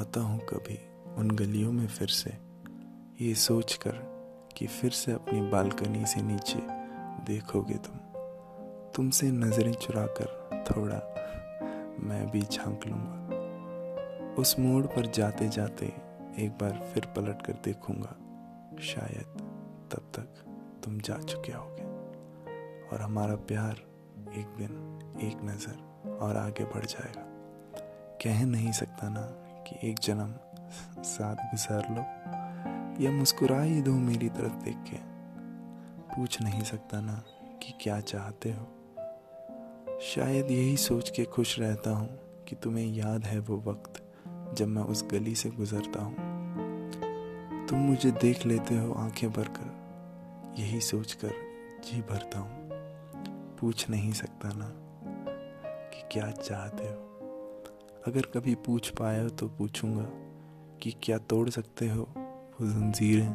आता हूँ कभी उन गलियों में फिर से, ये सोच कर कि फिर से अपनी बालकनी से नीचे देखोगे तुम। तुमसे नज़रें चुरा कर थोड़ा मैं भी झाँक लूँगा। उस मोड़ पर जाते जाते एक बार फिर पलट कर देखूँगा, शायद तब तक तुम जा चुके होगे। और हमारा प्यार एक दिन एक नज़र और आगे बढ़ जाएगा। कह नहीं सकता ना कि एक जन्म साथ गुजार लो या मुस्कुरा ही दो मेरी तरफ़ देख के। पूछ नहीं सकता ना कि क्या चाहते हो। शायद यही सोच के खुश रहता हूँ कि तुम्हें याद है वो वक्त जब मैं उस गली से गुजरता हूँ। तुम मुझे देख लेते हो आँखें भरकर, यही सोचकर जी भरता हूँ। पूछ नहीं सकता ना कि क्या चाहते हो। अगर कभी पूछ पाया तो पूछूँगा कि क्या तोड़ सकते हो? वो जंजीरें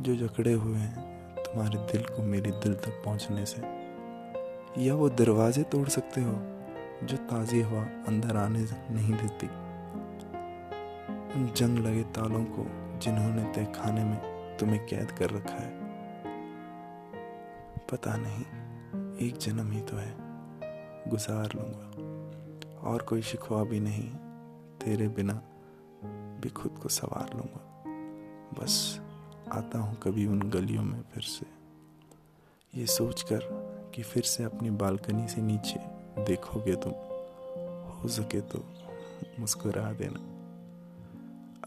जो जकड़े हुए हैं तुम्हारे दिल को मेरे दिल तक पहुँचने से। या वो दरवाजे तोड़ सकते हो, जो ताज़ी हवा अंदर आने नहीं देती? उन जंग लगे तालों को जिन्होंने तय खाने में तुम्हें कैद कर रखा है। पता नहीं, एक जन्म ही तो है, गुजार लूँगा। और कोई शिकवा भी नहीं। तेरे बिना भी खुद को सवार लूँगा। बस आता हूँ कभी उन गलियों में फिर से। ये सोचकर कि फिर से अपनी बालकनी से नीचे देखोगे तुम हो सके तो मुस्कुरा देना।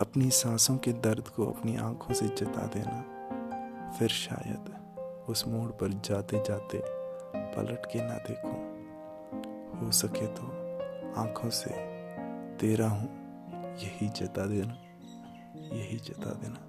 अपनी सांसों के दर्द को अपनी आँखों से जता देना। फिर शायद उस मोड़ पर जाते जाते पलट के ना देखूँ। हो सके तो आँखों से तेरा हूँ यही जता देना यही जता देना।